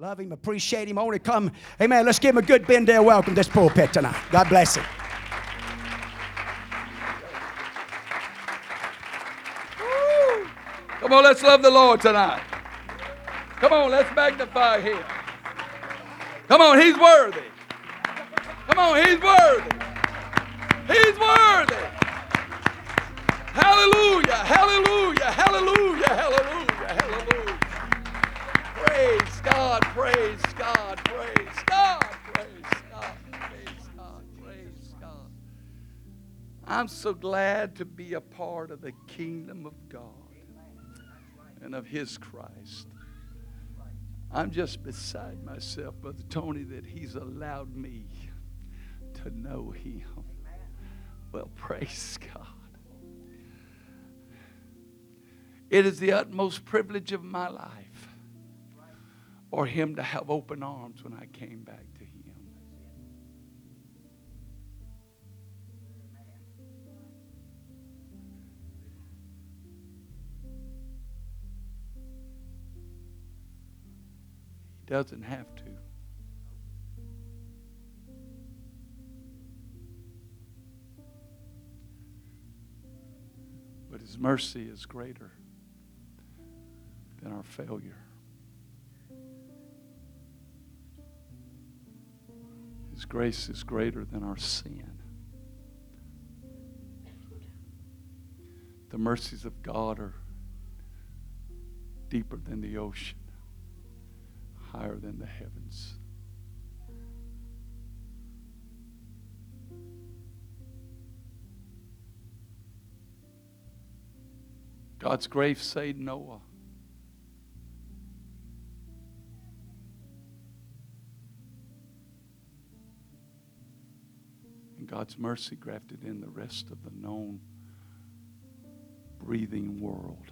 Love him, appreciate him. Only come, amen. Let's give him a good Bendale welcome to this pulpit tonight. God bless him. Come on, let's love the Lord tonight. Come on, let's magnify him. Come on, he's worthy. Come on, he's worthy. He's worthy. Hallelujah, hallelujah, hallelujah, hallelujah, hallelujah. Praise God, praise God, praise God, praise God, praise God, praise God. I'm so glad to be a part of the kingdom of God and of His Christ. I'm just beside myself, Brother Tony, that He's allowed me to know Him. Well, praise God. It is the utmost privilege of my life for Him to have open arms when I came back to Him. He doesn't have to. But His mercy is greater than our failure. His grace is greater than our sin. The mercies of God are deeper than the ocean, higher than the heavens. God's grace saved Noah. God's mercy grafted in the rest of the known breathing world,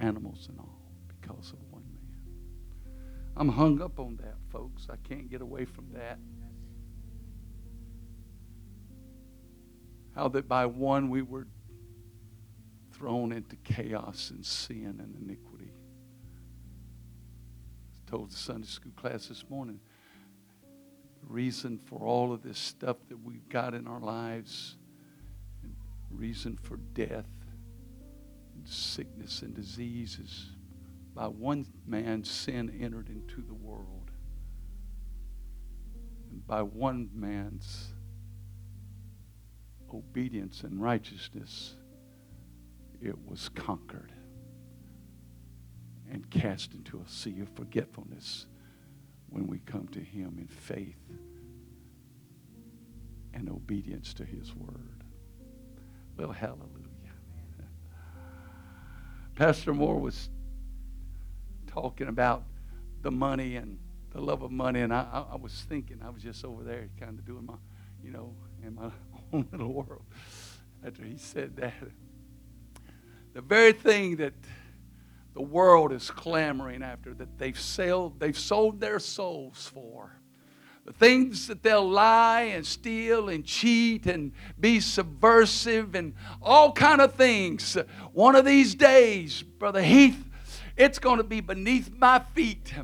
animals and all, because of one man. I'm hung up on that, folks. I can't get away from that. How that by one we were thrown into chaos and sin and iniquity. I told the Sunday school class this morning reason for all of this stuff that we've got in our lives, reason for death, and sickness, and diseases. by one man sin entered into the world. And by one man's obedience and righteousness, it was conquered and cast into a sea of forgetfulness when we come to Him in faith and obedience to His word. Well, hallelujah. Pastor Moore was talking about the money and the love of money, and I, I, was thinking, I was just over there kind of doing my, you know, in my own little world after he said that the very thing that the world is clamoring after, that they've sold, they've sold their souls for. The things that they'll lie and steal and cheat and be subversive and all kind of things. One of these days, Brother Heath, it's going to be beneath my feet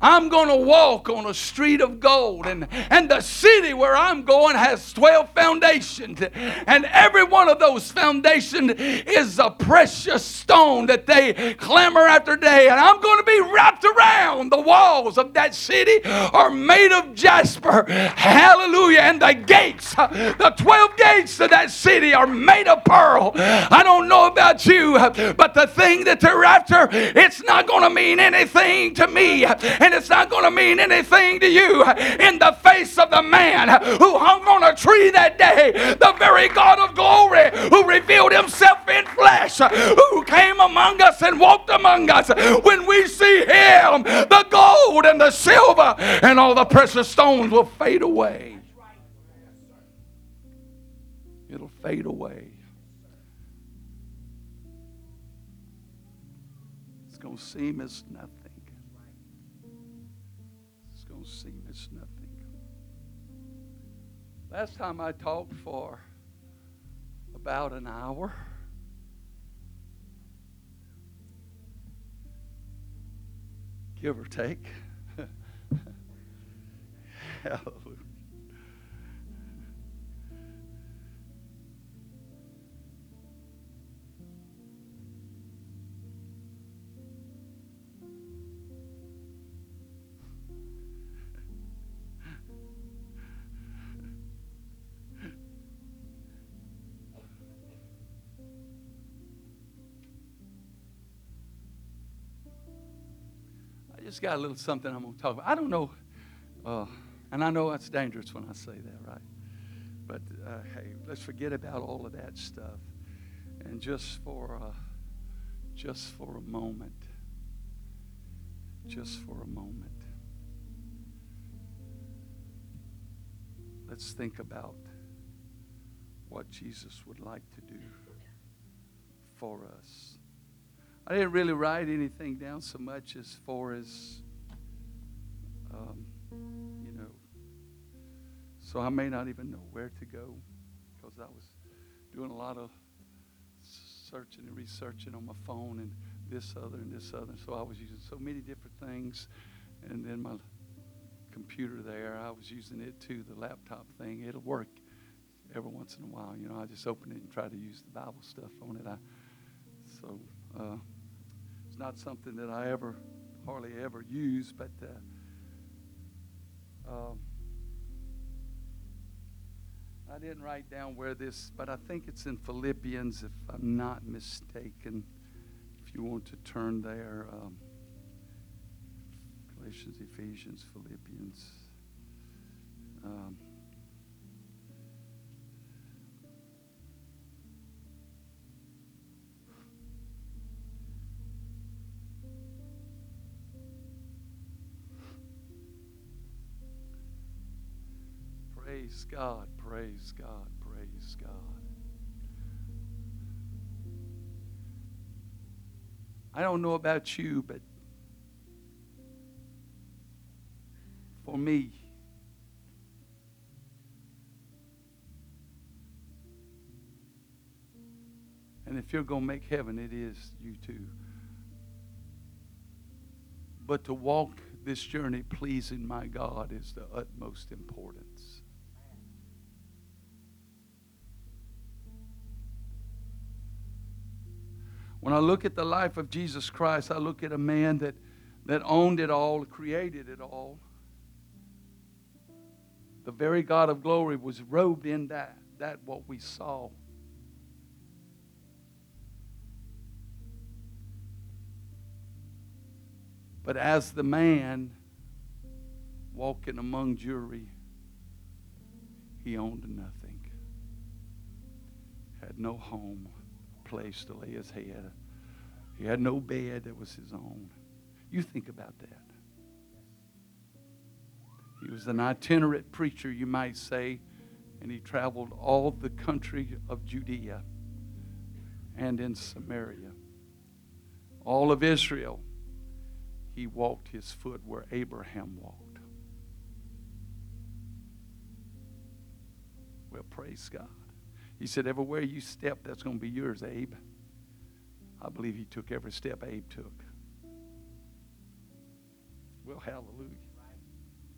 I'm going to walk on a street of gold. And, and the city where I'm going has 12 foundations. And every one of those foundations is a precious stone that they clamor after day. And I'm going to be wrapped around. The walls of that city are made of jasper. Hallelujah. And the gates, the 12 gates of that city are made of pearl. I don't know about you, but the thing that they're after, it's not going to mean anything to me. And and it's not going to mean anything to you in the face of the man who hung on a tree that day, the very God of glory who revealed himself in flesh, who came among us and walked among us. When we see him, the gold and the silver and all the precious stones will fade away. It'll fade away. It's going to seem as nothing. Last time I talked for about an hour. Give or take. Hallelujah. Just got a little something I'm going to talk about. I don't know, uh, and I know that's dangerous when I say that, right? But uh, hey, let's forget about all of that stuff, and just for uh, just for a moment, just for a moment, let's think about what Jesus would like to do for us. I didn't really write anything down so much as far as, um, you know, so I may not even know where to go because I was doing a lot of searching and researching on my phone and this other and this other. So I was using so many different things. And then my computer there, I was using it too, the laptop thing. It'll work every once in a while. You know, I just open it and try to use the Bible stuff on it. I, so, uh, not something that I ever, hardly ever use, but uh, um, I didn't write down where this, but I think it's in Philippians, if I'm not mistaken. If you want to turn there, um, Galatians, Ephesians, Philippians. Um, Praise God, praise God, praise God. I don't know about you, but for me, and if you're going to make heaven, it is you too. But to walk this journey pleasing my God is the utmost importance. When I look at the life of Jesus Christ, I look at a man that, that owned it all, created it all. The very God of glory was robed in that, that what we saw. But as the man walking among Jewry, he owned nothing, had no home place to lay his head. He had no bed that was his own. You think about that. He was an itinerant preacher, you might say, and he traveled all the country of Judea and in Samaria. All of Israel, he walked his foot where Abraham walked. Well, praise God. He said, Everywhere you step, that's going to be yours, Abe. I believe he took every step Abe took. Well, hallelujah.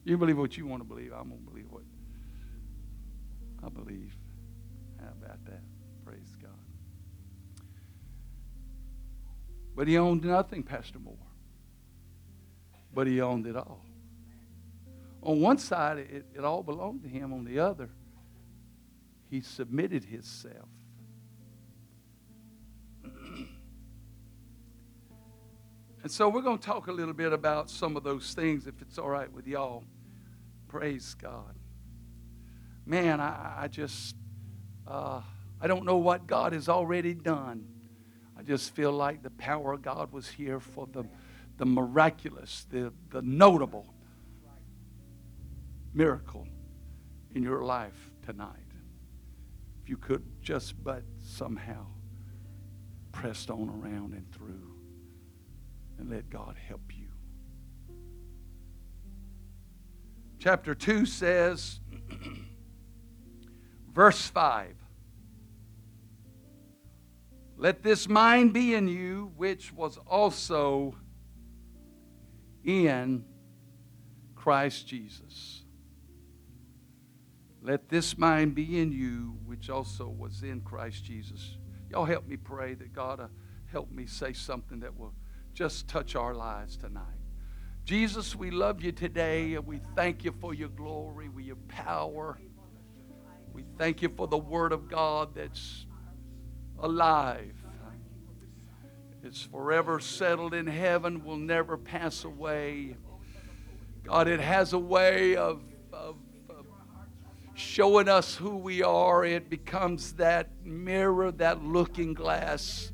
You believe what you want to believe. I'm going to believe what I believe. How about that? Praise God. But he owned nothing, Pastor Moore. But he owned it all. On one side, it, it all belonged to him. On the other, he submitted himself. and so we're going to talk a little bit about some of those things, if it's all right with y'all. Praise God. Man, I, I just, uh, I don't know what God has already done. I just feel like the power of God was here for the, the miraculous, the, the notable miracle in your life tonight you could just but somehow pressed on around and through and let God help you. Chapter 2 says, verse 5 Let this mind be in you, which was also in Christ Jesus. Let this mind be in you, which also was in Christ Jesus. Y'all help me pray that God will help me say something that will just touch our lives tonight. Jesus, we love you today and we thank you for your glory, for your power. We thank you for the Word of God that's alive. It's forever settled in heaven, will never pass away. God, it has a way of, of showing us who we are. It becomes that mirror, that looking glass.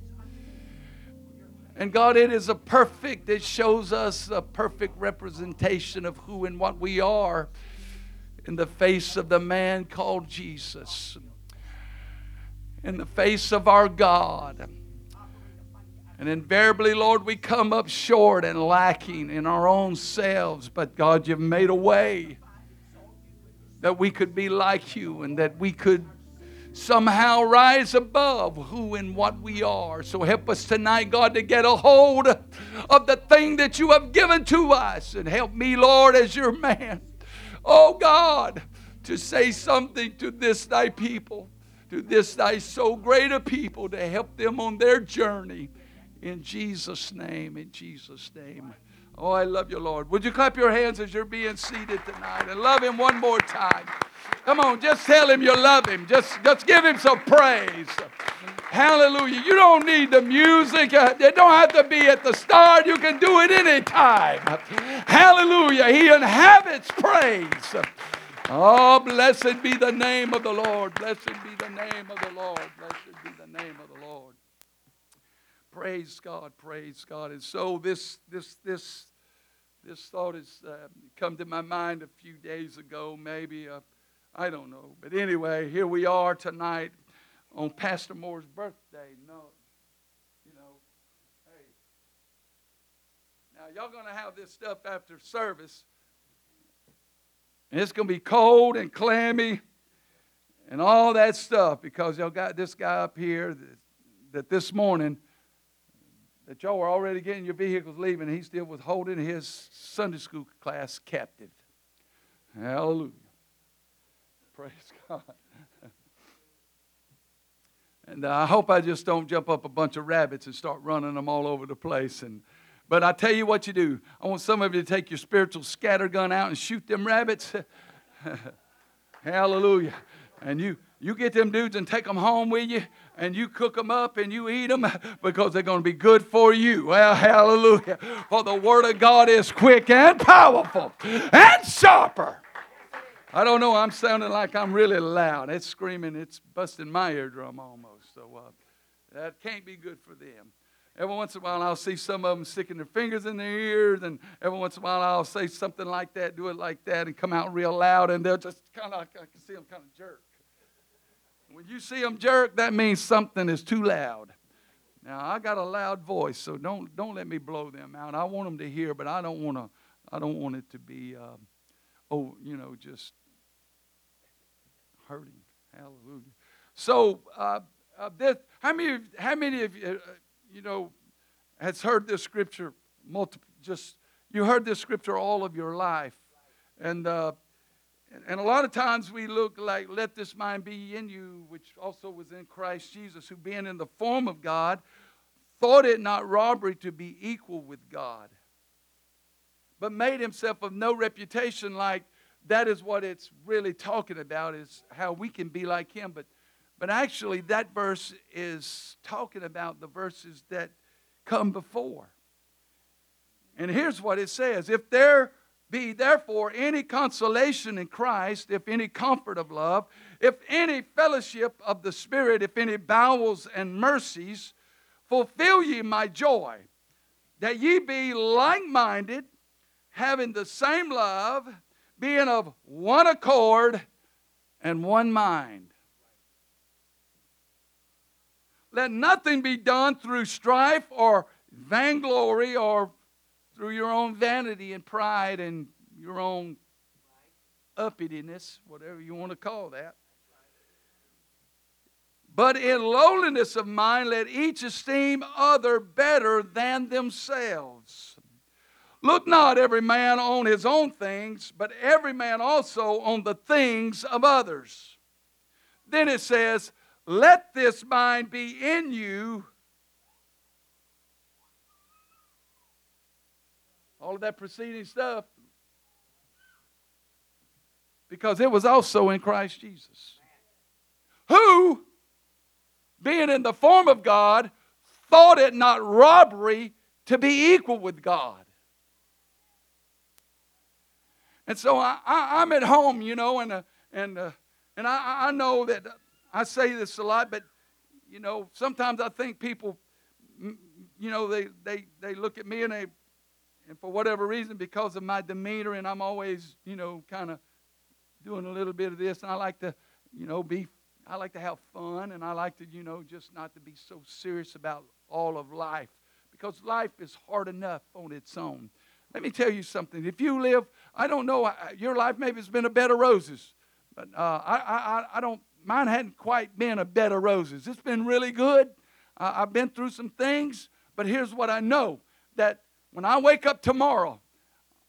And God, it is a perfect, it shows us a perfect representation of who and what we are in the face of the man called Jesus, in the face of our God. And invariably, Lord, we come up short and lacking in our own selves. But God, you've made a way that we could be like you and that we could somehow rise above who and what we are. So help us tonight, God, to get a hold of the thing that you have given to us. And help me, Lord, as your man. Oh, God, to say something to this thy people, to this thy so great a people, to help them on their journey. In Jesus' name, in Jesus' name. Oh, I love you, Lord. Would you clap your hands as you're being seated tonight and love Him one more time? Come on, just tell Him you love Him. Just, just give Him some praise. Hallelujah. You don't need the music. Uh, it don't have to be at the start. You can do it anytime. Hallelujah. He inhabits praise. Oh, blessed be the name of the Lord. Blessed be the name of the Lord. Blessed be the name of the Lord. Praise God, praise God. And so this this this this thought has uh, come to my mind a few days ago, maybe uh, I don't know. But anyway, here we are tonight on Pastor Moore's birthday. No, you know, hey. Now y'all gonna have this stuff after service, and it's gonna be cold and clammy and all that stuff because y'all got this guy up here that, that this morning that y'all were already getting your vehicles leaving, he still was holding his Sunday school class captive. Hallelujah. Praise God. and uh, I hope I just don't jump up a bunch of rabbits and start running them all over the place. And but I tell you what you do. I want some of you to take your spiritual scatter gun out and shoot them rabbits. Hallelujah. And you you get them dudes and take them home with you, and you cook them up and you eat them because they're going to be good for you. Well, hallelujah. For the Word of God is quick and powerful and sharper. I don't know, I'm sounding like I'm really loud. It's screaming, it's busting my eardrum almost. So uh, that can't be good for them. Every once in a while, I'll see some of them sticking their fingers in their ears, and every once in a while, I'll say something like that, do it like that, and come out real loud, and they'll just kind of, I can see them kind of jerk. When you see them jerk, that means something is too loud. Now I got a loud voice, so don't don't let me blow them out. I want them to hear, but I don't want to. I don't want it to be, um, oh, you know, just hurting. Hallelujah. So, uh, uh, this, how many? How many of you, uh, you know, has heard this scripture? Multiple. Just you heard this scripture all of your life, and uh, and a lot of times we look like, let this mind be in you, which also was in Christ Jesus, who being in the form of God, thought it not robbery to be equal with God, but made himself of no reputation like that is what it's really talking about, is how we can be like him. But, but actually, that verse is talking about the verses that come before. And here's what it says If there be therefore any consolation in Christ, if any comfort of love, if any fellowship of the Spirit, if any bowels and mercies, fulfill ye my joy, that ye be like minded, having the same love, being of one accord and one mind. Let nothing be done through strife or vainglory or through your own vanity and pride and your own uppityness, whatever you want to call that. But in lowliness of mind, let each esteem other better than themselves. Look not every man on his own things, but every man also on the things of others. Then it says, Let this mind be in you. All of that preceding stuff. Because it was also in Christ Jesus. Who, being in the form of God, thought it not robbery to be equal with God. And so I, am at home, you know, and, uh, and, uh, and I, I know that I say this a lot, but, you know, sometimes I think people, you know, they, they, they look at me and they, and for whatever reason, because of my demeanor, and I'm always, you know, kind of doing a little bit of this, and I like to, you know, be, I like to have fun, and I like to, you know, just not to be so serious about all of life, because life is hard enough on its own. Let me tell you something. If you live, I don't know, your life maybe has been a bed of roses, but uh, I, I, I don't, mine hadn't quite been a bed of roses. It's been really good. I've been through some things, but here's what I know that when I wake up tomorrow,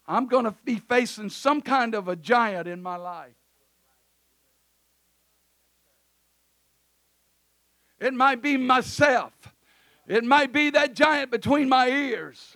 I'm going to be facing some kind of a giant in my life. It might be myself. It might be that giant between my ears.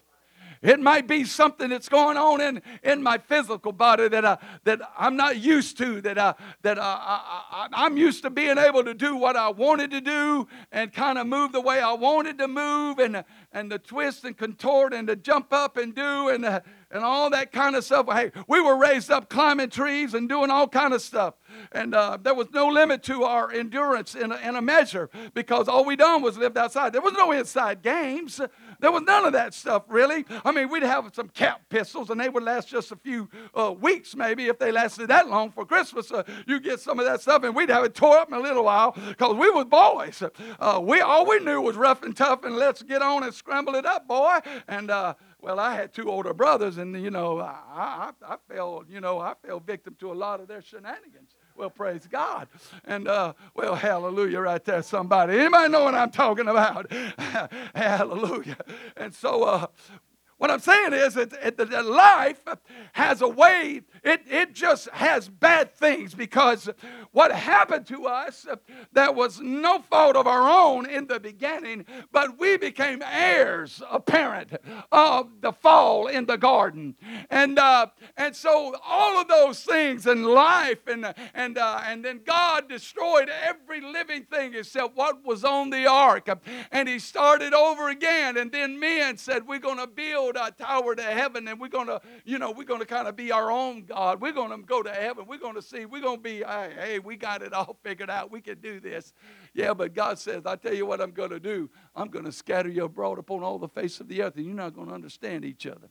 It might be something that's going on in, in my physical body that, I, that I'm not used to, that, I, that I, I, I'm used to being able to do what I wanted to do and kind of move the way I wanted to move and, and to twist and contort and to jump up and do and, and all that kind of stuff. Hey, we were raised up climbing trees and doing all kind of stuff. And uh, there was no limit to our endurance in a, in a measure because all we done was lived outside. There was no inside games. There was none of that stuff, really. I mean, we'd have some cap pistols, and they would last just a few uh, weeks, maybe, if they lasted that long for Christmas. Uh, you get some of that stuff, and we'd have it tore up in a little while because we was boys. Uh, we all we knew was rough and tough, and let's get on and scramble it up, boy. And uh, well, I had two older brothers, and you know, I, I, I fell, you know, I fell victim to a lot of their shenanigans. Well, praise God. And, uh, well, hallelujah right there, somebody. Anybody know what I'm talking about? hallelujah. And so, uh, what I'm saying is that, that life has a way, it, it just has bad things because what happened to us that was no fault of our own in the beginning, but we became heirs apparent of the fall in the garden. And, uh, and so all of those things in life, and, and, uh, and then God destroyed every living thing except what was on the ark. And He started over again. And then men said, We're going to build build a tower to heaven and we're going to, you know, we're going to kind of be our own God. We're going to go to heaven. We're going to see. We're going to be, hey, hey, we got it all figured out. We can do this. Yeah, but God says, I tell you what I'm going to do. I'm going to scatter you abroad upon all the face of the earth and you're not going to understand each other.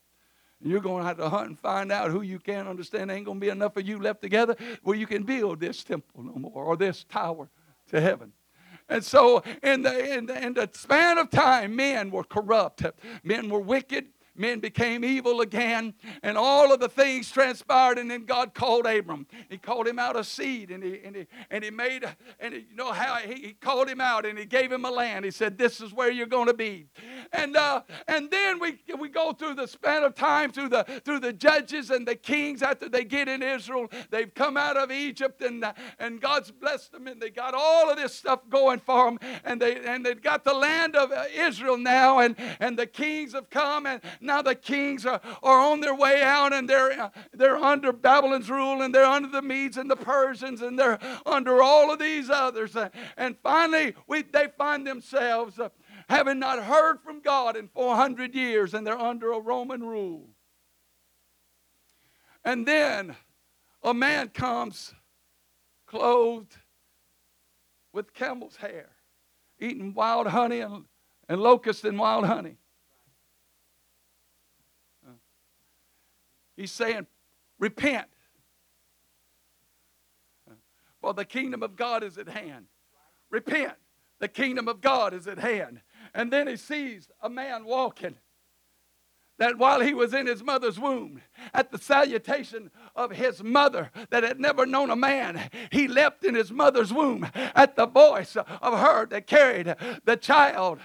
And you're going to have to hunt and find out who you can't understand. There ain't going to be enough of you left together where you can build this temple no more or this tower to heaven. And so, in the, in the, in the span of time, men were corrupt, men were wicked, men became evil again, and all of the things transpired. And then God called Abram. He called him out of seed, and he and he and he made and he, you know how he, he, called him out, and he gave him a land. He said, "This is where you're going to be." And uh, and then we we go through the span of time through the through the judges and the kings after they get in Israel. They've come out of Egypt, and and God's blessed them, and they got all of this stuff going for them, and they and they've got the land of uh, Israel now, and and the kings have come, and now the kings are, are on their way out and they're, they're under Babylon's rule and they're under the Medes and the Persians and they're under all of these others. And finally, we, they find themselves uh, having not heard from God in 400 years and they're under a Roman rule. And then a man comes clothed with camel's hair, eating wild honey and, and locusts and wild honey. He's saying, repent. For the kingdom of God is at hand. Repent. The kingdom of God is at hand. And then he sees a man walking that while he was in his mother's womb, at the salutation of his mother that had never known a man, he leapt in his mother's womb at the voice of her that carried the child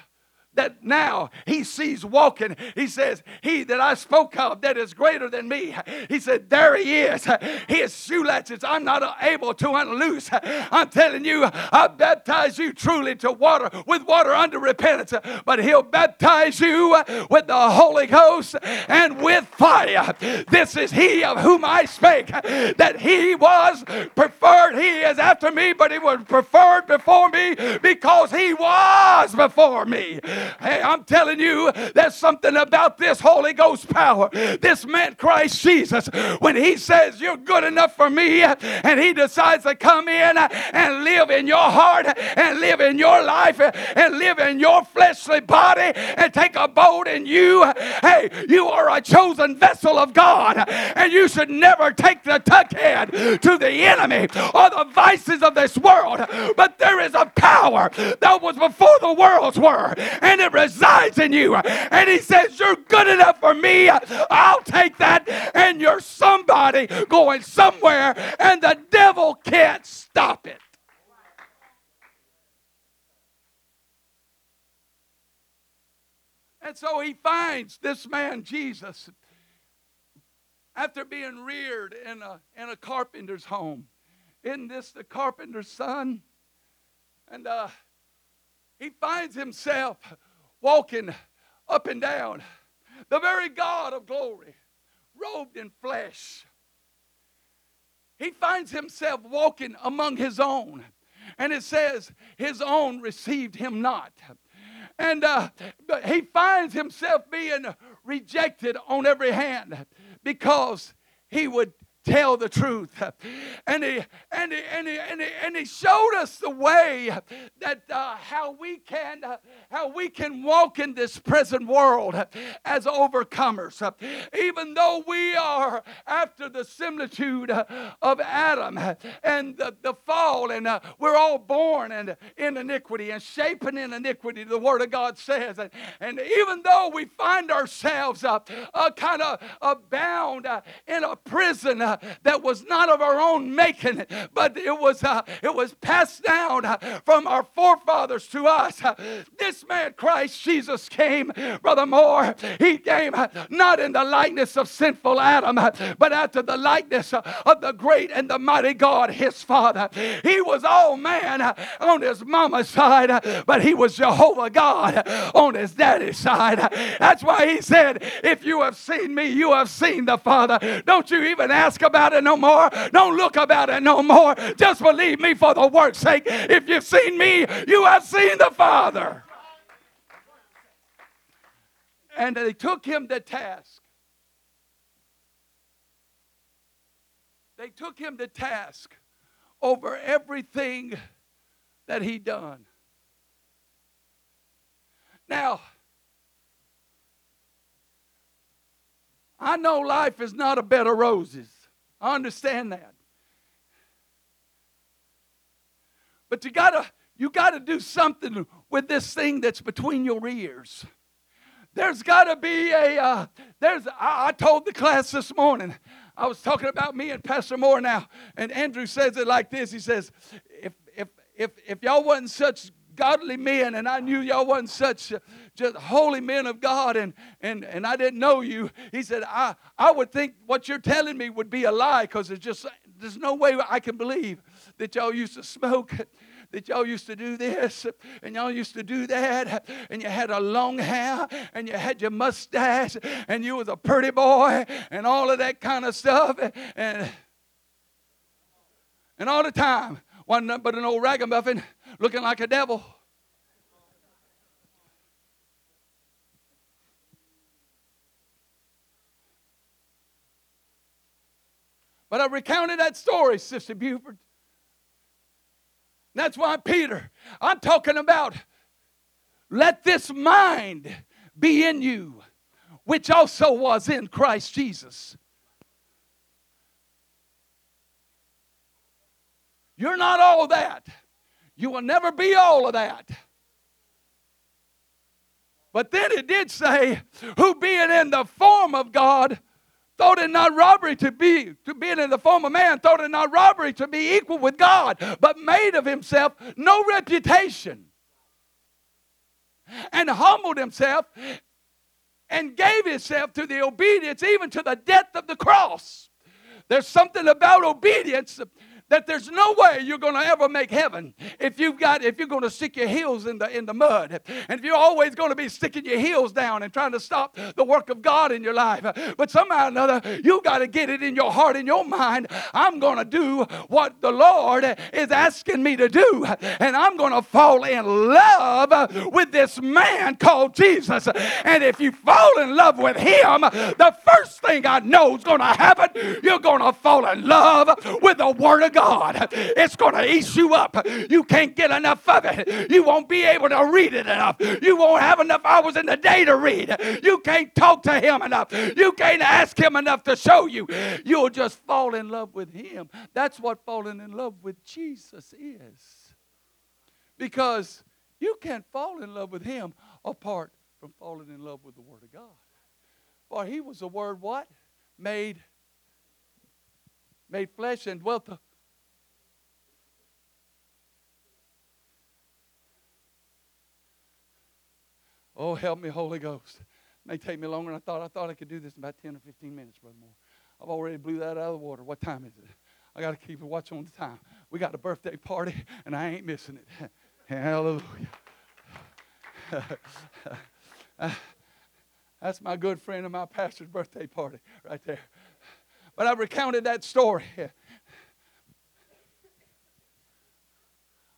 that now he sees walking. He says, He that I spoke of that is greater than me. He said, There he is. His shoelaces I'm not able to unloose. I'm telling you, I baptize you truly to water with water under repentance, but he'll baptize you with the Holy Ghost and with fire. This is he of whom I spake, that he was preferred. He is after me, but he was preferred before me because he was before me. Hey, I'm telling you, there's something about this Holy Ghost power. This man, Christ Jesus, when he says, You're good enough for me, and he decides to come in and live in your heart and live in your life and live in your fleshly body and take a boat in you, hey, you are a chosen vessel of God, and you should never take the tuckhead to the enemy or the vices of this world. But there is a power that was before the worlds were, and it resides in you. And he says, You're good enough for me. I'll take that. And you're somebody going somewhere, and the devil can't stop it. And so he finds this man, Jesus, after being reared in a, in a carpenter's home. Isn't this the carpenter's son? And uh, he finds himself walking up and down. The very God of glory, robed in flesh. He finds himself walking among his own. And it says, his own received him not. And uh, he finds himself being rejected on every hand because he would tell the truth. And he, and he, and he, and he, and he showed us the way that uh, how we can uh, how we can walk in this present world as overcomers. Even though we are after the similitude of Adam and the, the fall, and uh, we're all born in, in iniquity and shapen in iniquity, the Word of God says. And, and even though we find ourselves uh, uh, kind of uh, bound uh, in a prison uh, that was not of our own making, but it was, uh, it was passed down uh, from our forefathers to us. This man, Christ Jesus, came, Brother Moore, he came uh, not in the likeness of sinful Adam, uh, but after the likeness of the great and the mighty God, his Father. He was all man on his mama's side, but he was Jehovah God on his daddy's side. That's why he said, If you have seen me, you have seen the Father. Don't you even ask about it no more. Don't look about it no more. Just believe me for the work's sake. If you've seen me, you have seen the Father. And they took him to task. They took him to task over everything that he done. Now, I know life is not a bed of roses. I understand that. But you gotta you gotta do something with this thing that's between your ears. There's got to be a uh, there's I, I told the class this morning I was talking about me and Pastor Moore now, and Andrew says it like this. He says, if if if if y'all wasn't such godly men, and I knew y'all wasn't such just holy men of God, and and and I didn't know you. He said, I I would think what you're telling me would be a lie because there's just there's no way I can believe that y'all used to smoke that y'all used to do this and y'all used to do that and you had a long hair and you had your mustache and you was a pretty boy and all of that kind of stuff and and all the time wasn't but an old ragamuffin looking like a devil. But I recounted that story, Sister Buford. That's why Peter, I'm talking about let this mind be in you, which also was in Christ Jesus. You're not all that. You will never be all of that. But then it did say, who being in the form of God, thought it not robbery to be, to being in the form of man, thought it not robbery to be equal with God, but made of himself no reputation. and humbled himself and gave himself to the obedience, even to the death of the cross. There's something about obedience that there's no way you're going to ever make heaven if you've got if you're going to stick your heels in the in the mud. And if you're always going to be sticking your heels down and trying to stop the work of God in your life. But somehow or another you got to get it in your heart in your mind. I'm going to do what the Lord is asking me to do. And I'm going to fall in love with this man called Jesus. And if you fall in love with him the first thing I know is going to happen. You're going to fall in love with the word of God. It's going to eat you up. You can't get enough of it. You won't be able to read it enough. You won't have enough hours in the day to read. You can't talk to Him enough. You can't ask Him enough to show you. You'll just fall in love with Him. That's what falling in love with Jesus is. Because you can't fall in love with Him apart from falling in love with the Word of God. For He was the Word what? Made made flesh and dwelt Oh, help me, Holy Ghost. It may take me longer than I thought. I thought I could do this in about 10 or 15 minutes, Brother Moore. I've already blew that out of the water. What time is it? I got to keep a watch on the time. We got a birthday party, and I ain't missing it. Hallelujah. That's my good friend and my pastor's birthday party right there. But I recounted that story.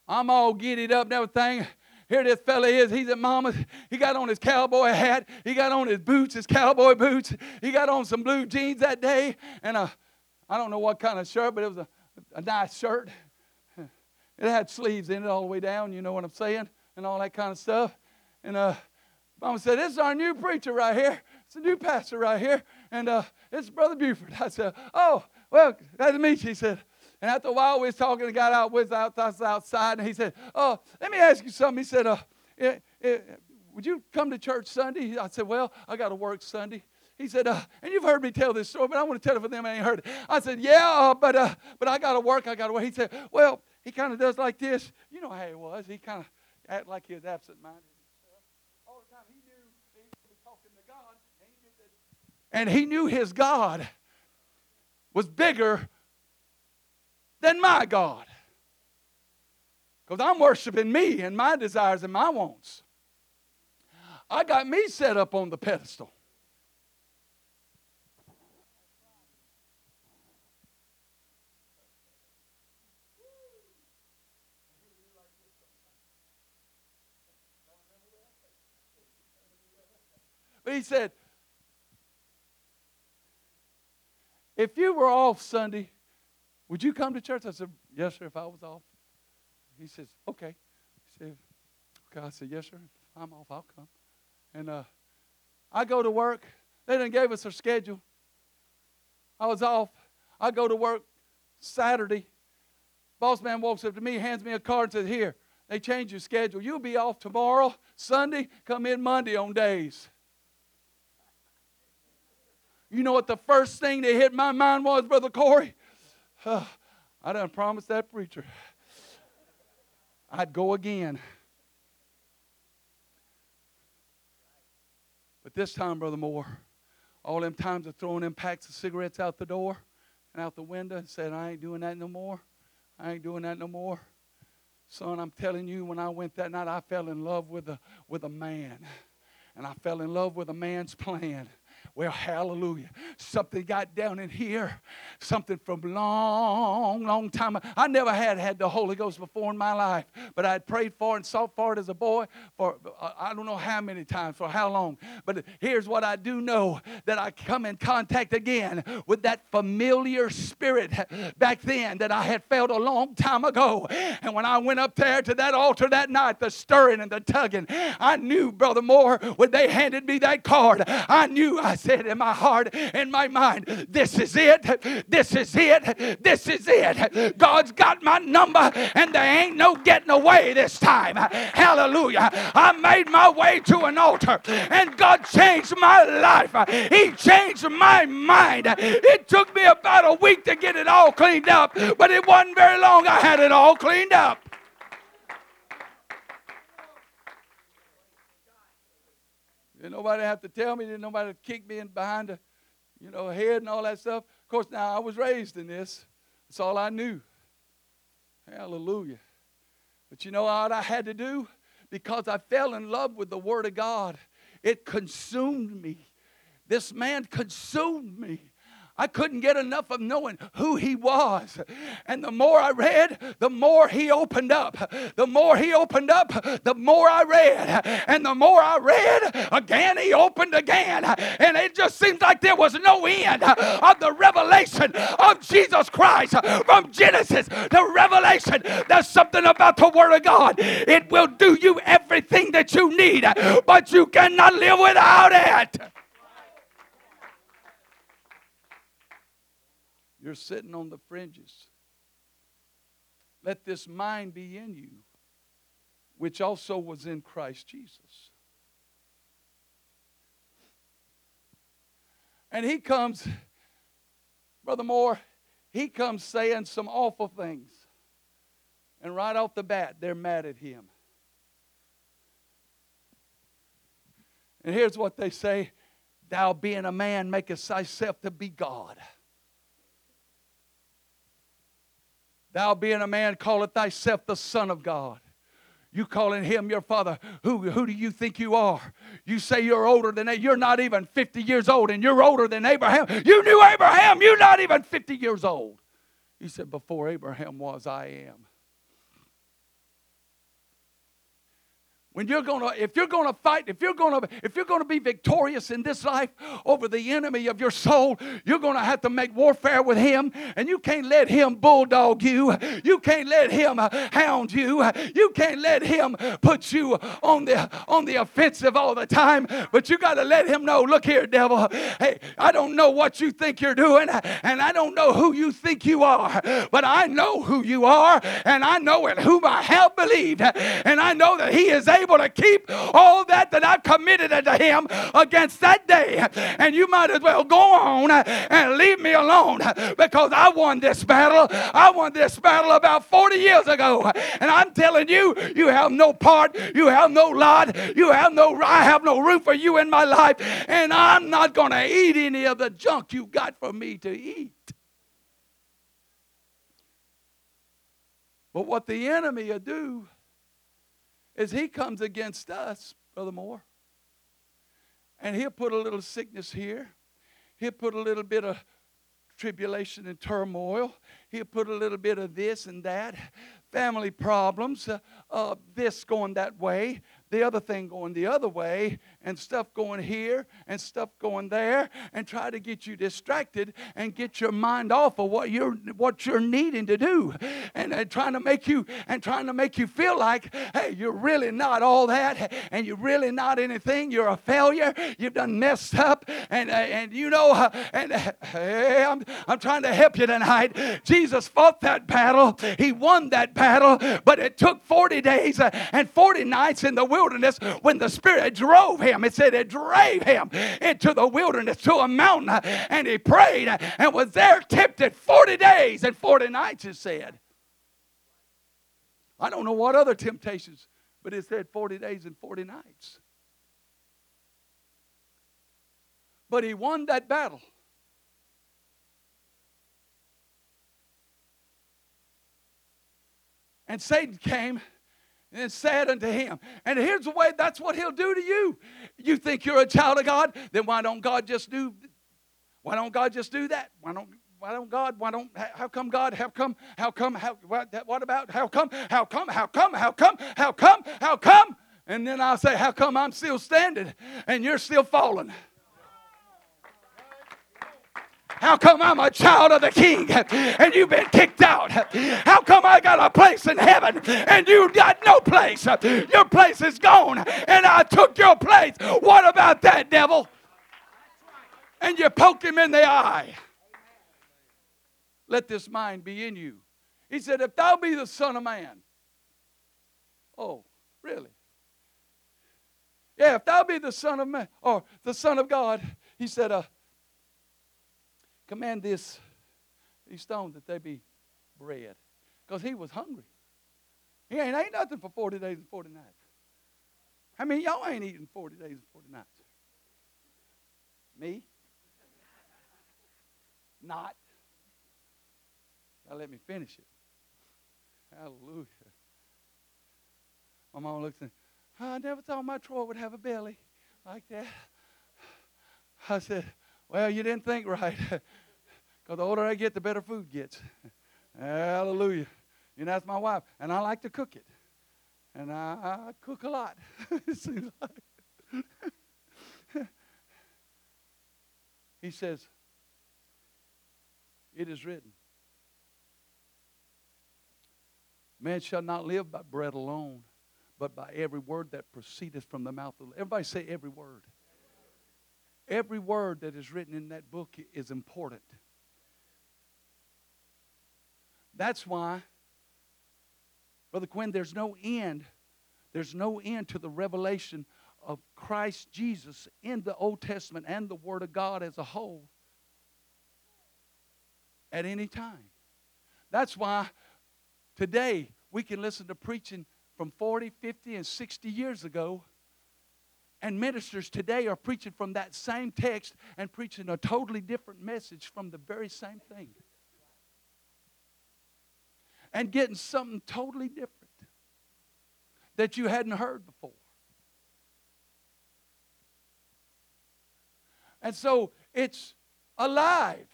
I'm all giddied up and everything. Here this fella is. He's at mama's. He got on his cowboy hat. He got on his boots, his cowboy boots. He got on some blue jeans that day. And a, I don't know what kind of shirt, but it was a, a nice shirt. It had sleeves in it all the way down, you know what I'm saying? And all that kind of stuff. And uh, Mama said, This is our new preacher right here. It's a new pastor right here. And uh, it's Brother Buford. I said, Oh, well, glad to meet you. He said, and after a while, we was talking and got out with us outside, and he said, "Oh, let me ask you something." He said, uh, it, it, "Would you come to church Sunday?" I said, "Well, I got to work Sunday." He said, uh, and you've heard me tell this story, but I want to tell it for them I ain't heard it. I said, yeah, uh, but uh, but I got to work. I got to work. He said, well, he kind of does like this. You know how he was. He kind of act like he was absent-minded. And he knew his God was bigger than my God. Because I'm worshiping me and my desires and my wants. I got me set up on the pedestal. But he said, if you were off Sunday, would you come to church? I said, Yes, sir, if I was off. He says, Okay. He said, Okay. I said, Yes, sir. If I'm off, I'll come. And uh, I go to work. They didn't give us a schedule. I was off. I go to work Saturday. Boss man walks up to me, hands me a card, says, Here, they changed your schedule. You'll be off tomorrow, Sunday, come in Monday on days. You know what the first thing that hit my mind was, Brother Corey? Oh, I done promised that preacher I'd go again. But this time, Brother Moore, all them times of throwing them packs of cigarettes out the door and out the window and said, I ain't doing that no more. I ain't doing that no more. Son, I'm telling you, when I went that night, I fell in love with a, with a man. And I fell in love with a man's plan. Well, hallelujah. Something got down in here. Something from long, long time. I never had had the Holy Ghost before in my life, but I had prayed for and sought for it as a boy for uh, I don't know how many times, for how long. But here's what I do know that I come in contact again with that familiar spirit back then that I had felt a long time ago. And when I went up there to that altar that night, the stirring and the tugging, I knew, Brother Moore, when they handed me that card, I knew I said in my heart, in my mind, this is it. This is it. This is it. God's got my number, and there ain't no getting away this time. Hallelujah. I made my way to an altar, and God changed my life. He changed my mind. It took me about a week to get it all cleaned up, but it wasn't very long I had it all cleaned up. Didn't nobody have to tell me. Didn't nobody kick me in behind the, you know, head and all that stuff. Of course, now I was raised in this. That's all I knew. Hallelujah. But you know what I had to do? Because I fell in love with the Word of God, it consumed me. This man consumed me. I couldn't get enough of knowing who he was. And the more I read, the more he opened up. The more he opened up, the more I read. And the more I read, again he opened again. And it just seemed like there was no end of the revelation of Jesus Christ from Genesis to Revelation. There's something about the Word of God. It will do you everything that you need, but you cannot live without it. You're sitting on the fringes. Let this mind be in you, which also was in Christ Jesus. And he comes, Brother Moore, he comes saying some awful things. And right off the bat, they're mad at him. And here's what they say Thou being a man, makest thyself to be God. Thou being a man, calleth thyself the Son of God. You calling him your father. Who, who do you think you are? You say you're older than that. You're not even 50 years old, and you're older than Abraham. You knew Abraham. You're not even 50 years old. He said, Before Abraham was, I am. When you're gonna if you're gonna fight if you're gonna if you're gonna be victorious in this life over the enemy of your soul you're gonna have to make warfare with him. And you can't let him bulldog you. You can't let him uh, hound you. You can't let him put you on the on the offensive all the time. But you got to let him know look here devil. Hey i don't know what you think you're doing and i don't know who you think you are but i know who you are and i know in whom i have believed and i know that he is able able to keep all that that I've committed unto him against that day. And you might as well go on and leave me alone because I won this battle. I won this battle about 40 years ago. And I'm telling you, you have no part, you have no lot, you have no I have no room for you in my life. And I'm not going to eat any of the junk you got for me to eat. But what the enemy will do is he comes against us, Brother Moore. And he'll put a little sickness here. He'll put a little bit of tribulation and turmoil. He'll put a little bit of this and that. Family problems, uh, uh, this going that way, the other thing going the other way, and stuff going here and stuff going there, and try to get you distracted and get your mind off of what you're what you're needing to do, and uh, trying to make you and trying to make you feel like, hey, you're really not all that, and you're really not anything. You're a failure. You've done messed up, and uh, and you know, uh, and uh, hey, I'm I'm trying to help you tonight. Jesus fought that battle. He won that battle, but it took 40 days uh, and 40 nights in the wilderness when the Spirit drove him. It said it drove him into the wilderness to a mountain and he prayed and was there tempted 40 days and 40 nights, it said. I don't know what other temptations, but it said 40 days and 40 nights. But he won that battle. And Satan came and said unto him. And here's the way that's what he'll do to you. You think you're a child of God? Then why don't God just do why don't God just do that? Why don't why don't God? Why don't? How come God? How come? How come? How what? What about? How come? How come? How come? How come? How come? How come? And then I'll say, How come I'm still standing and you're still falling? How come I'm a child of the king and you've been kicked out? How come I got a place in heaven and you got no place? Your place is gone and I took your place. What about that, devil? And you poke him in the eye. Let this mind be in you. He said, If thou be the Son of Man. Oh, really? Yeah, if thou be the Son of Man or the Son of God, he said, uh, command this, these stones that they be bread. Because he was hungry. He ain't ate nothing for 40 days and 40 nights. I mean, y'all ain't eating 40 days and 40 nights. Me? Not. Now let me finish it. Hallelujah. My mom looks at I never thought my Troy would have a belly like that. I said, Well, you didn't think right. Because the older I get, the better food gets. Hallelujah. You know, that's my wife. And I like to cook it. And I, I cook a lot. it seems like. he says, It is written. Man shall not live by bread alone, but by every word that proceedeth from the mouth of everybody say every word every word that is written in that book is important that's why brother quinn there's no end there's no end to the revelation of christ jesus in the old testament and the word of god as a whole at any time that's why today we can listen to preaching from 40, 50, and 60 years ago. And ministers today are preaching from that same text and preaching a totally different message from the very same thing. And getting something totally different that you hadn't heard before. And so it's alive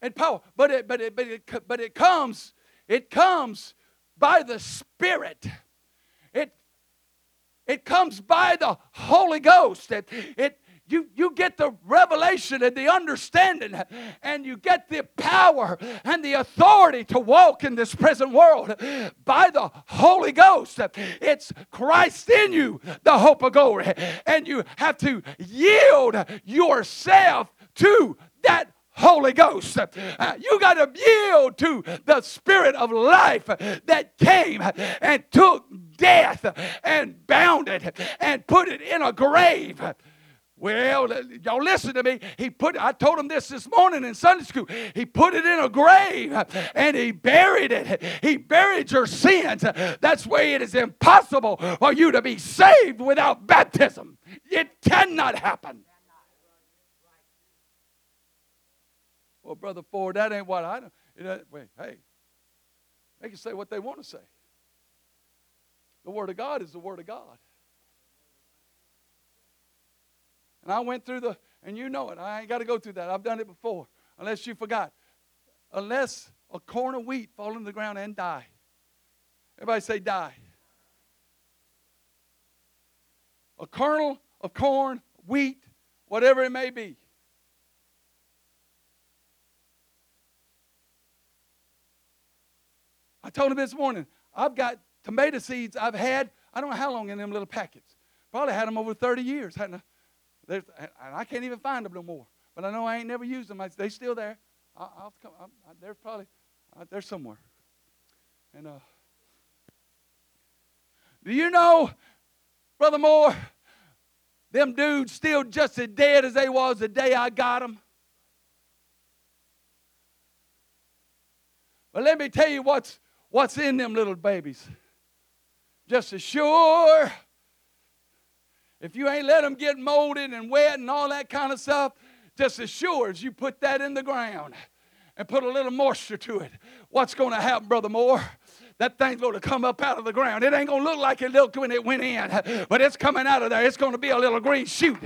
and power. But it, but it, but it, but it comes, it comes by the Spirit. It, comes by the Holy Ghost. It, it, you, you get the revelation and the understanding, and you get the power and the authority to walk in this present world by the Holy Ghost. It's Christ in you, the hope of glory. And you have to yield yourself to that Holy Ghost. Uh, you got to yield to the Spirit of life that came and took death and bound it and put it in a grave. Well, uh, y'all listen to me. He put I told him this this morning in Sunday school. He put it in a grave and he buried it. He buried your sins. That's why it is impossible for you to be saved without baptism. It cannot happen. Well, Brother Ford, that ain't what I know. Wait, hey, they can say what they want to say. The Word of God is the Word of God. And I went through the, and you know it. I ain't got to go through that. I've done it before. Unless you forgot. Unless a corn of wheat fall into the ground and die. Everybody say die. A kernel of corn, wheat, whatever it may be. I told him this morning, I've got tomato seeds I've had, I don't know how long in them little packets. Probably had them over 30 years. Hadn't I? And I can't even find them no more. But I know I ain't never used them. They're still there. I, will come. I, they're probably uh, they're somewhere. And uh, do you know, Brother Moore? Them dudes still just as dead as they was the day I got them. But let me tell you what's what's in them little babies. Just as sure, if you ain't let them get molded and wet and all that kind of stuff, just as sure as you put that in the ground and put a little moisture to it, what's going to happen, Brother Moore? That thing's going to come up out of the ground. It ain't going to look like it looked when it went in, but it's coming out of there. It's going to be a little green shoot.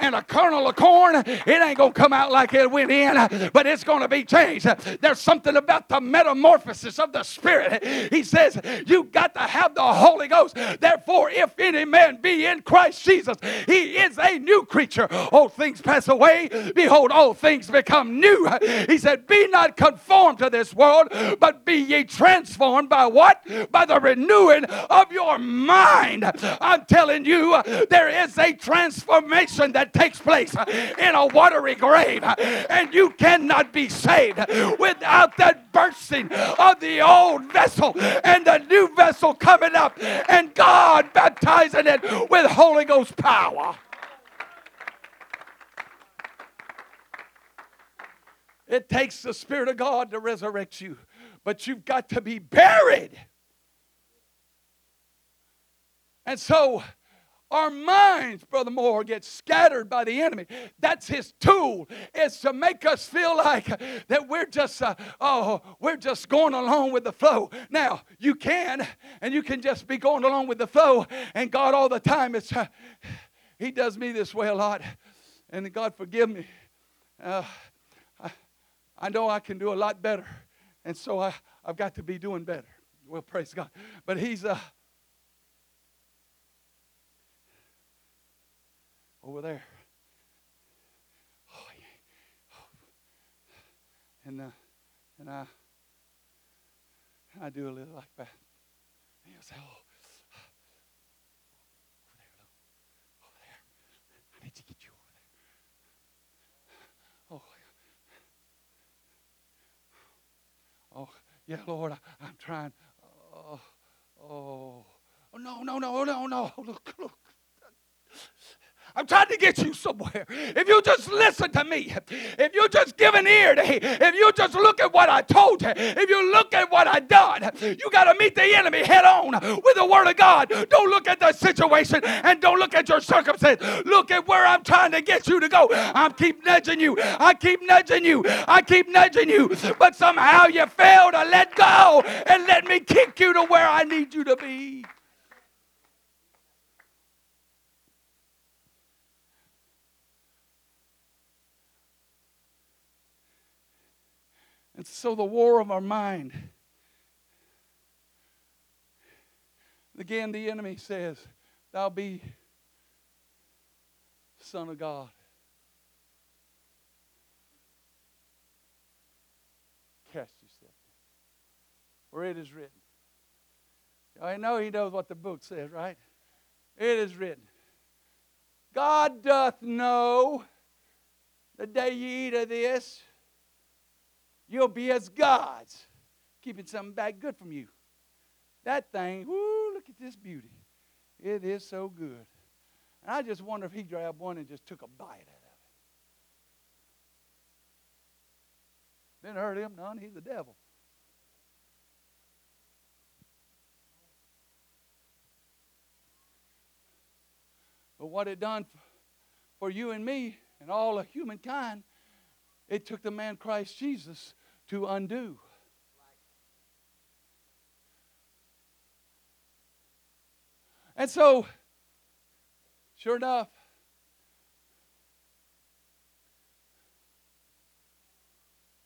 And a kernel of corn, it ain't going to come out like it went in, but it's going to be changed. There's something about the metamorphosis of the Spirit. He says, You got to have the Holy Ghost. Therefore, if any man be in Christ Jesus, he is a new creature. Old things pass away. Behold, all things become new. He said, Be not conformed to this world, but be ye transformed by what? By the renewing of your mind. I'm telling you, there is a transformation that takes place in a watery grave, and you cannot be saved without that bursting of the old vessel and the new vessel coming up, and God baptizing it with Holy Ghost power. It takes the Spirit of God to resurrect you but you've got to be buried. And so, our minds, Brother Moore, get scattered by the enemy. That's his tool, is to make us feel like that we're just, uh, oh, we're just going along with the flow. Now, you can, and you can just be going along with the flow, and God all the time is, uh, he does me this way a lot, and God forgive me. Uh, I, I know I can do a lot better, and so I, I've got to be doing better. Well, praise God. But he's, uh, over there. Oh, yeah. And, uh, and I, I do a little like that. And he'll say, oh, over there, look. Over there. I need to get you over there. Oh, yeah, Lord, I, am trying. Oh, oh, oh, no, no, no, no, no. Look, look. I'm trying to get you somewhere. If you just listen to me, if you just give an ear to me, if you just look at what I told you, if you look at what I done, you got to meet the enemy head on with the word of God. Don't look at the situation and don't look at your circumstance. Look at where I'm trying to get you to go. I keep nudging you. I keep nudging you. I keep nudging you. But somehow you fail to let go and let me kick you to where I need you to be. And so the war of our mind. Again, the enemy says, Thou be Son of God. Cast yourself. For it is written. I know he knows what the book says, right? It is written. God doth know the day ye eat of this you'll be as gods, keeping something back good from you. That thing, whoo, look at this beauty. It is so good. And I just wonder if he grabbed one and just took a bite out of it. Didn't hurt him none. He's the devil. But what it done for you and me and all of humankind, it took the man Christ Jesus to undo. And so, sure enough,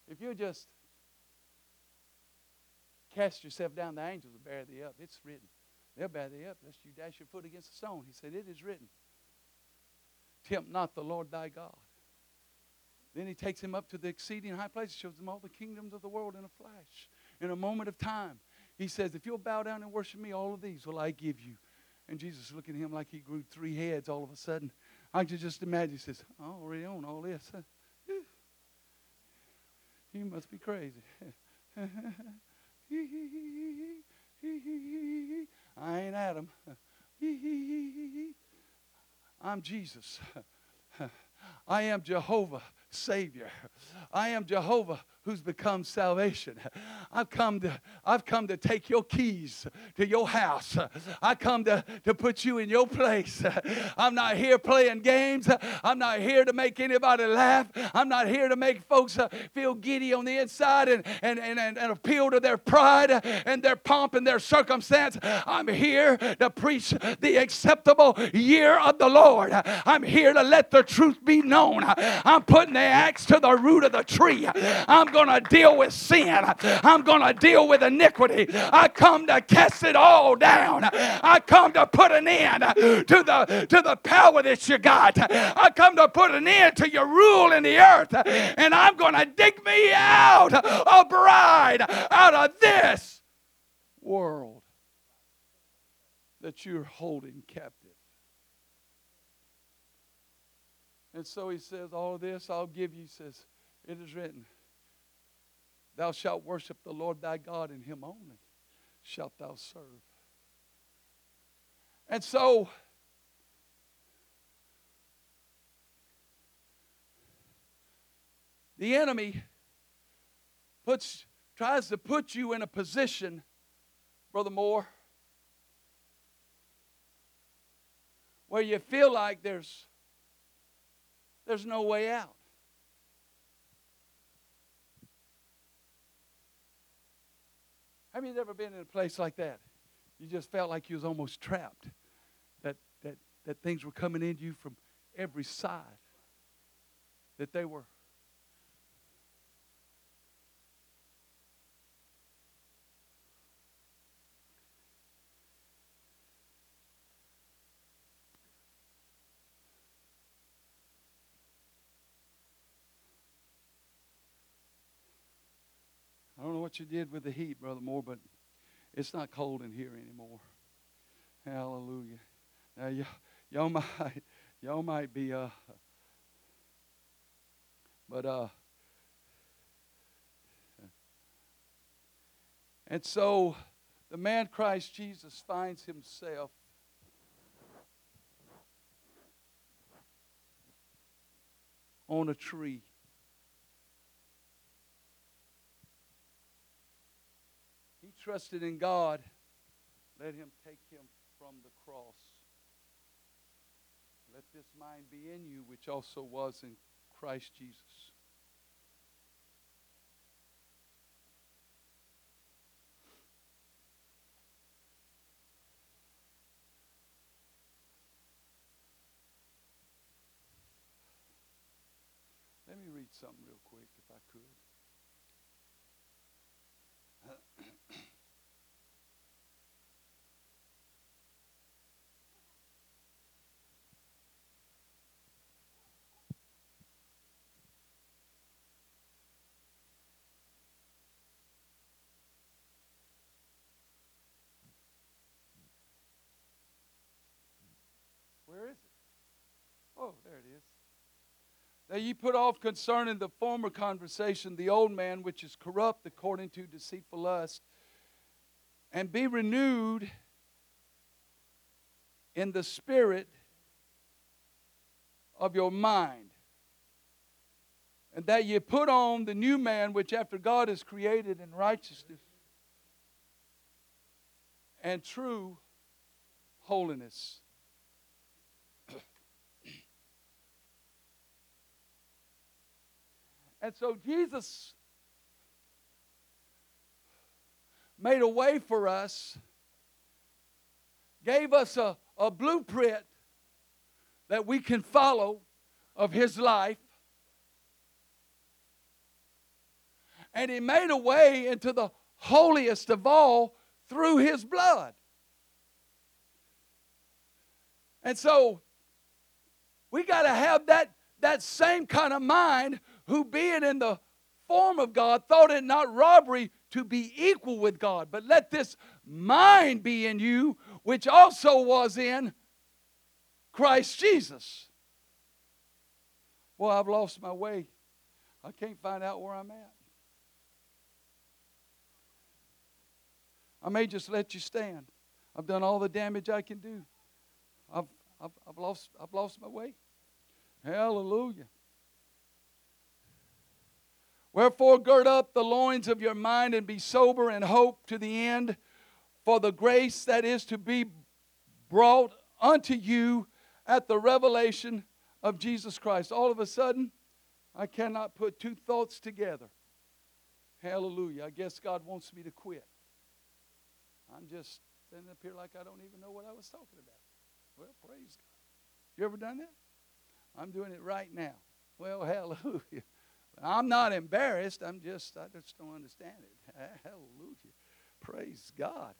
if you just cast yourself down, the angels will bear thee up. It's written. They'll bear thee up lest you dash your foot against a stone. He said, It is written. Tempt not the Lord thy God. Then he takes him up to the exceeding high place, shows him all the kingdoms of the world in a flash, in a moment of time. He says, If you'll bow down and worship me, all of these will I give you. And Jesus looking at him like he grew three heads all of a sudden. I can just imagine, he says, oh, I already own all this. You must be crazy. I ain't Adam. I'm Jesus. I am Jehovah Savior. I am Jehovah who's become salvation. I've come to, I've come to take your keys to your house. I come to, to put you in your place. I'm not here playing games. I'm not here to make anybody laugh. I'm not here to make folks uh, feel giddy on the inside and, and, and, and, and appeal to their pride and their pomp and their circumstance. I'm here to preach the acceptable year of the Lord. I'm here to let the truth be known. I'm putting the axe to the root of the tree. I'm going to deal with sin. I'm going to deal with iniquity. I come to cast it all down. I come to put an end to the, to the power that you got. I come to put an end to your rule in the earth. And I'm going to dig me out a bride out of this world that you're holding captive. And so he says, All this I'll give you. Says, It is written. Thou shalt worship the Lord thy God, and him only shalt thou serve. And so, the enemy puts, tries to put you in a position, Brother Moore, where you feel like there's there's no way out. Have you ever been in a place like that? You just felt like you was almost trapped. That that that things were coming into you from every side. That they were you did with the heat, Brother Moore, but it's not cold in here anymore. Hallelujah. Now, y- y'all might, y'all might be, uh, but, uh, and so the man Christ Jesus finds himself on a tree. He trusted in God. Let him take him from the cross. Let this mind be in you, which also was in Christ Jesus. Let me read something real quick, if I could. Where is it? Oh, there it is. That ye put off concerning the former conversation the old man which is corrupt according to deceitful lust, and be renewed in the spirit of your mind. And that ye put on the new man which after God is created in righteousness and true holiness. And so Jesus made a way for us, gave us a, a blueprint that we can follow of his life. And he made a way into the holiest of all through his blood. And so we got to have that, that same kind of mind who being in the form of God thought it not robbery to be equal with God. But let this mind be in you, which also was in Christ Jesus. Well, I've lost my way. I can't find out where I'm at. I may just let you stand. I've done all the damage I can do. I've, I've, I've, lost, I've lost my way. Hallelujah. Wherefore, gird up the loins of your mind and be sober and hope to the end for the grace that is to be brought unto you at the revelation of Jesus Christ. All of a sudden, I cannot put two thoughts together. Hallelujah. I guess God wants me to quit. I'm just standing up here like I don't even know what I was talking about. Well, praise God. You ever done that? I'm doing it right now. Well, hallelujah. I'm not embarrassed. I'm just, I just don't understand it. Hallelujah. Praise God.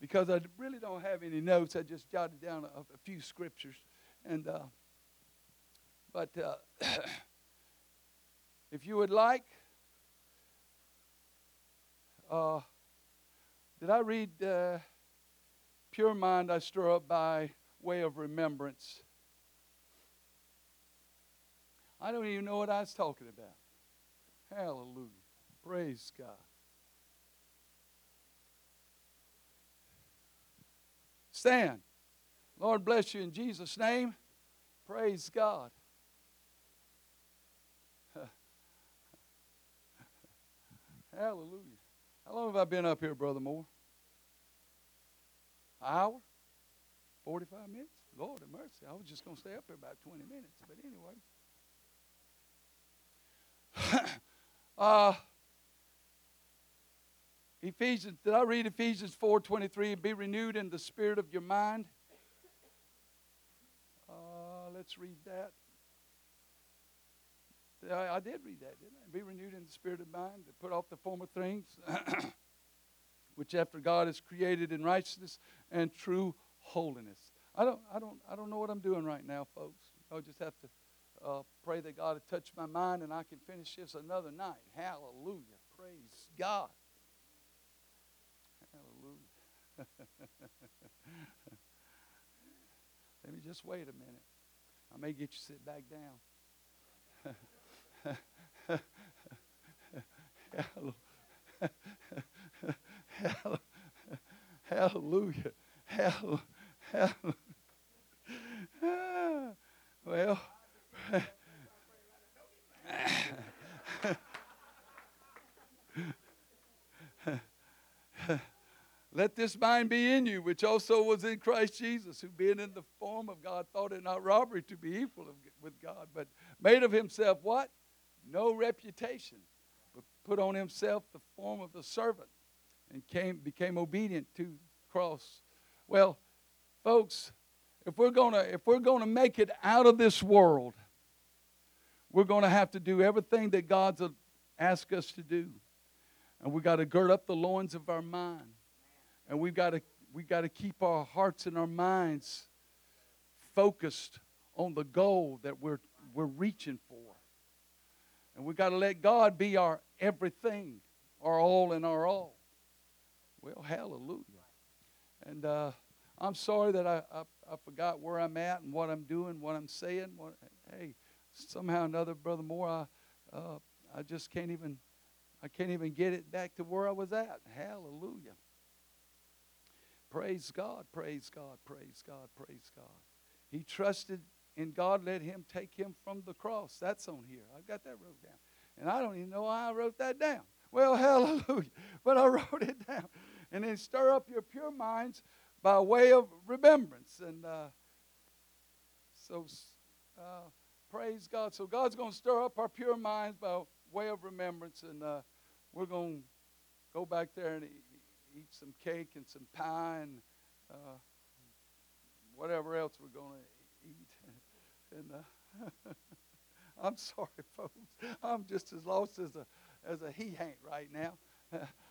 Because I really don't have any notes. I just jotted down a, a few scriptures. And, uh, but uh, if you would like, uh, did I read uh, Pure Mind I Stir Up by Way of Remembrance? I don't even know what I was talking about. Hallelujah. Praise God. Stand. Lord bless you in Jesus' name. Praise God. Hallelujah. How long have I been up here, Brother Moore? An hour? 45 minutes? Lord have mercy. I was just going to stay up here about 20 minutes. But anyway. uh, Ephesians, did I read Ephesians 4.23? Be renewed in the spirit of your mind. Uh, let's read that. I, I, did read that, didn't I? Be renewed in the spirit of mind, to put off the former things, which after God is created in righteousness and true holiness. I don't, I don't, I don't know what I'm doing right now, folks. I'll just have to uh, pray that God will touch my mind and I can finish this another night. Hallelujah. Praise God. Hallelujah. Let me just wait a minute. I may get you sit back down. Hallelujah. Hallelujah. well, Let this mind be in you, which also was in Christ Jesus, who being in the form of God thought it not robbery to be equal with God, but made of himself what? No reputation, but put on himself the form of the servant and came, became obedient to cross. Well, folks, if we're gonna if we're gonna make it out of this world, we're gonna have to do everything that God's asked us to do. And we've got to gird up the loins of our mind and we've got to we got to keep our hearts and our minds focused on the goal that we're we're reaching for. And we've got to let God be our everything, our all and our all. Well, hallelujah. And uh, I'm sorry that I, I, I, forgot where I'm at and what I'm doing, what I'm saying. What, hey, somehow or another, Brother Moore, I, uh, I just can't even I can't even get it back to where I was at. Hallelujah. Praise God, praise God, praise God, praise God. He trusted in God, let him take him from the cross. That's on here. I've got that wrote down. And I don't even know why I wrote that down. Well, hallelujah. But I wrote it down. And then stir up your pure minds by way of remembrance. And uh, so, uh, praise God. So, God's going to stir up our pure minds by way of remembrance. And uh, we're going to go back there and eat some cake and some pie and uh, whatever else we're going to eat. and uh, I'm sorry, folks. I'm just as lost as a as a he ain't right now.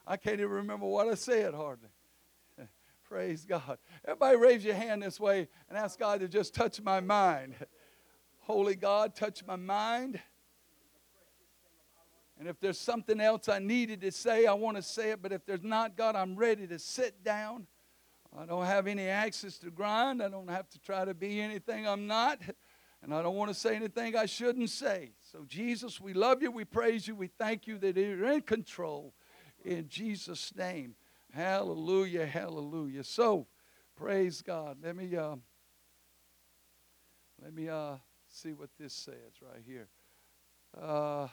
I can't even remember what I said hardly. Praise God. Everybody raise your hand this way and ask God to just touch my mind. Holy God, touch my mind. And if there's something else I needed to say, I want to say it. But if there's not, God, I'm ready to sit down. I don't have any axes to grind. I don't have to try to be anything I'm not. And I don't want to say anything I shouldn't say. So, Jesus, we love you. We praise you. We thank you that you're in control. In Jesus' name. Hallelujah. Hallelujah. So, praise God. Let me uh, let me uh, see what this says right here. Uh,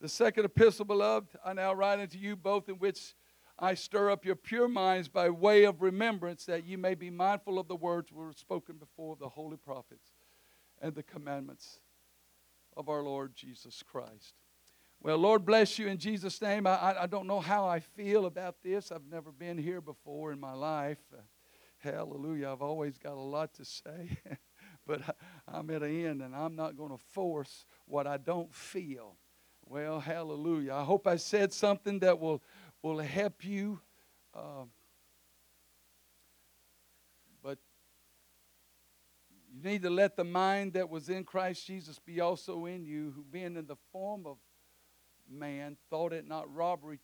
the second epistle, beloved, I now write unto you both in which I stir up your pure minds by way of remembrance, that ye may be mindful of the words were spoken before of the holy prophets and the commandments of our Lord Jesus Christ. Well, Lord bless you in Jesus' name. I, I don't know how I feel about this. I've never been here before in my life. Uh, hallelujah. I've always got a lot to say, but I'm at an end and I'm not going to force what I don't feel. Well, hallelujah. I hope I said something that will, will help you. Uh, but you need to let the mind that was in Christ Jesus be also in you, who being in the form of man, thought it not robbery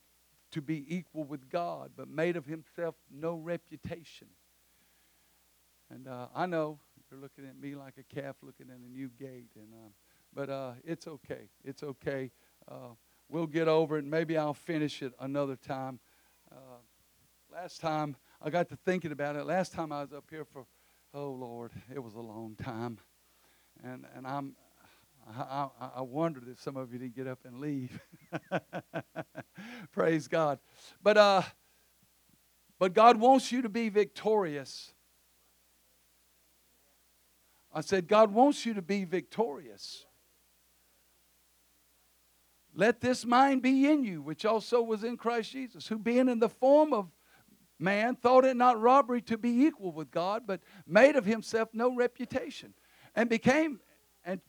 to be equal with God, but made of himself no reputation. And uh, I know you're looking at me like a calf looking at a new gate, and um, but uh, it's okay. It's okay uh, we'll get over it. Maybe I'll finish it another time. Uh, last time I got to thinking about it. Last time I was up here for, oh Lord, it was a long time, and and I'm. I, I, I wondered if some of you didn't get up and leave. Praise God. But uh, but God wants you to be victorious. I said, God wants you to be victorious. Let this mind be in you, which also was in Christ Jesus, who being in the form of man thought it not robbery to be equal with God, but made of himself no reputation, and became and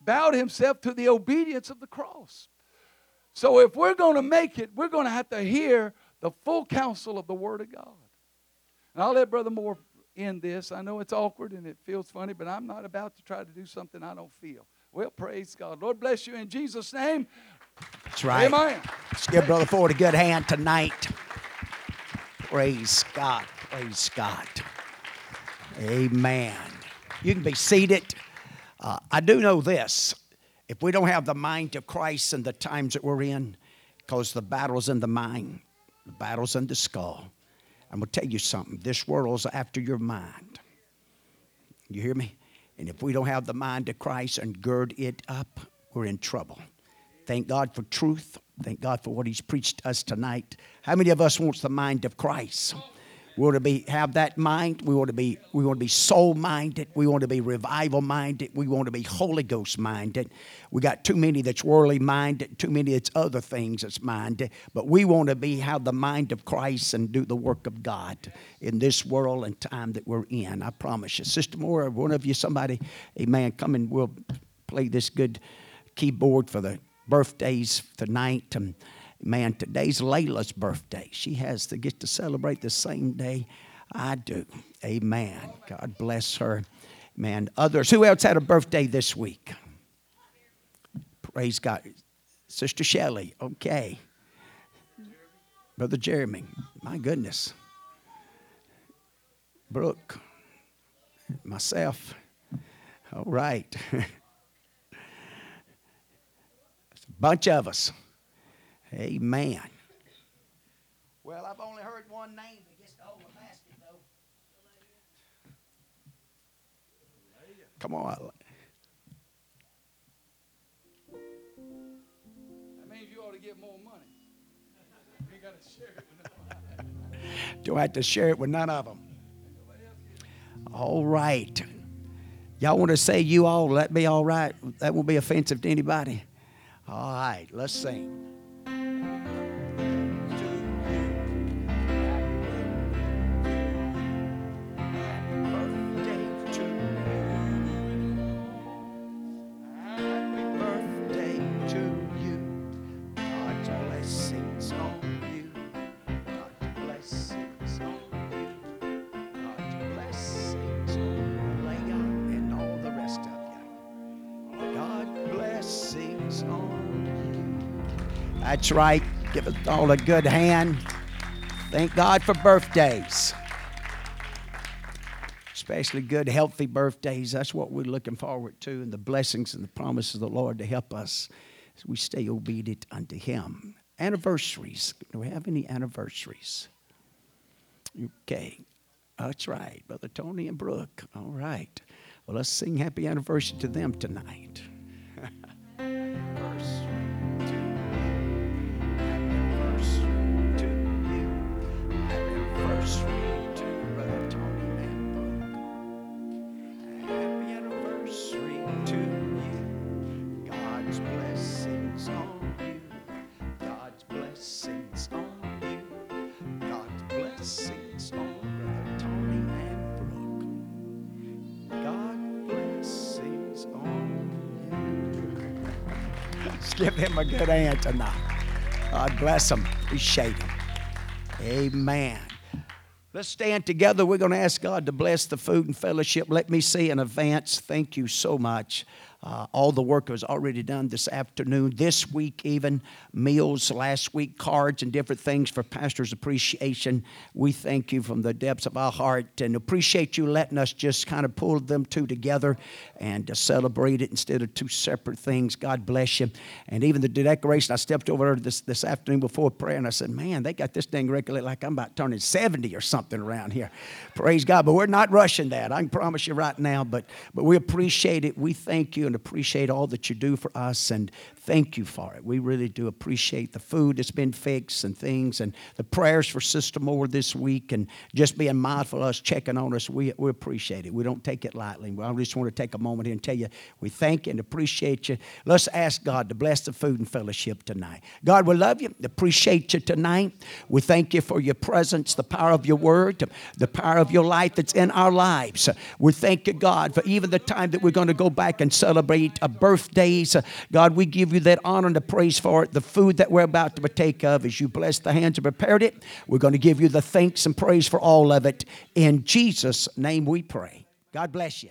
bowed himself to the obedience of the cross. So if we're going to make it, we're going to have to hear the full counsel of the Word of God. And I'll let Brother Moore end this. I know it's awkward and it feels funny, but I'm not about to try to do something I don't feel. Well, praise God. Lord bless you in Jesus' name. That's right. Amen. Let's give Brother Ford a good hand tonight. Praise God. Praise God. Amen. You can be seated. Uh, I do know this. If we don't have the mind of Christ in the times that we're in, because the battle's in the mind, the battle's in the skull. I'm going to tell you something. This world's after your mind. You hear me? And if we don't have the mind of Christ and gird it up, we're in trouble. Thank God for truth. Thank God for what He's preached us tonight. How many of us wants the mind of Christ? We want to be have that mind. We want to be we want to be soul minded. We want to be revival minded. We want to be Holy Ghost minded. We got too many that's worldly minded, too many that's other things that's minded. But we want to be have the mind of Christ and do the work of God in this world and time that we're in. I promise you. Sister Moore, one of you, somebody, amen, come and we'll play this good keyboard for the birthdays tonight. And, Man, today's Layla's birthday. She has to get to celebrate the same day I do. Amen. God bless her. Man, others. Who else had a birthday this week? Praise God. Sister Shelley. Okay. Brother Jeremy. My goodness. Brooke. Myself. All right. a bunch of us. Amen. Well, I've only heard one name that gets the basket, though. Come on. That means you ought to get more money. You got to share it with Do I have to share it with none of them? All right. Y'all want to say you all, let be all right? That won't be offensive to anybody. All right, let's sing. That's right. Give us all a good hand. Thank God for birthdays. Especially good, healthy birthdays. That's what we're looking forward to, and the blessings and the promises of the Lord to help us as we stay obedient unto Him. Anniversaries. Do we have any anniversaries? Okay. That's right. Brother Tony and Brooke. All right. Well, let's sing happy anniversary to them tonight. Give him a good hand tonight. God bless him. Appreciate him. Amen. Let's stand together. We're going to ask God to bless the food and fellowship. Let me say in advance, thank you so much uh, all the work was already done this afternoon, this week, even meals last week, cards and different things for Pastor's Appreciation. We thank you from the depths of our heart and appreciate you letting us just kind of pull them two together and to celebrate it instead of two separate things. God bless you. And even the decoration, I stepped over this, this afternoon before prayer and I said, Man, they got this thing regularly like I'm about turning 70 or something around here. Praise God. But we're not rushing that. I can promise you right now. But, but we appreciate it. We thank you and appreciate all that you do for us and thank you for it. We really do appreciate the food that's been fixed and things and the prayers for Sister Moore this week and just being mindful of us, checking on us. We, we appreciate it. We don't take it lightly. I just want to take a moment here and tell you we thank and appreciate you. Let's ask God to bless the food and fellowship tonight. God, we love you, appreciate you tonight. We thank you for your presence, the power of your word, the power of your light that's in our lives. We thank you, God, for even the time that we're going to go back and celebrate uh, birthdays. Uh, God, we give you that honor and the praise for it. The food that we're about to partake of, as you bless the hands that prepared it, we're going to give you the thanks and praise for all of it. In Jesus' name we pray. God bless you.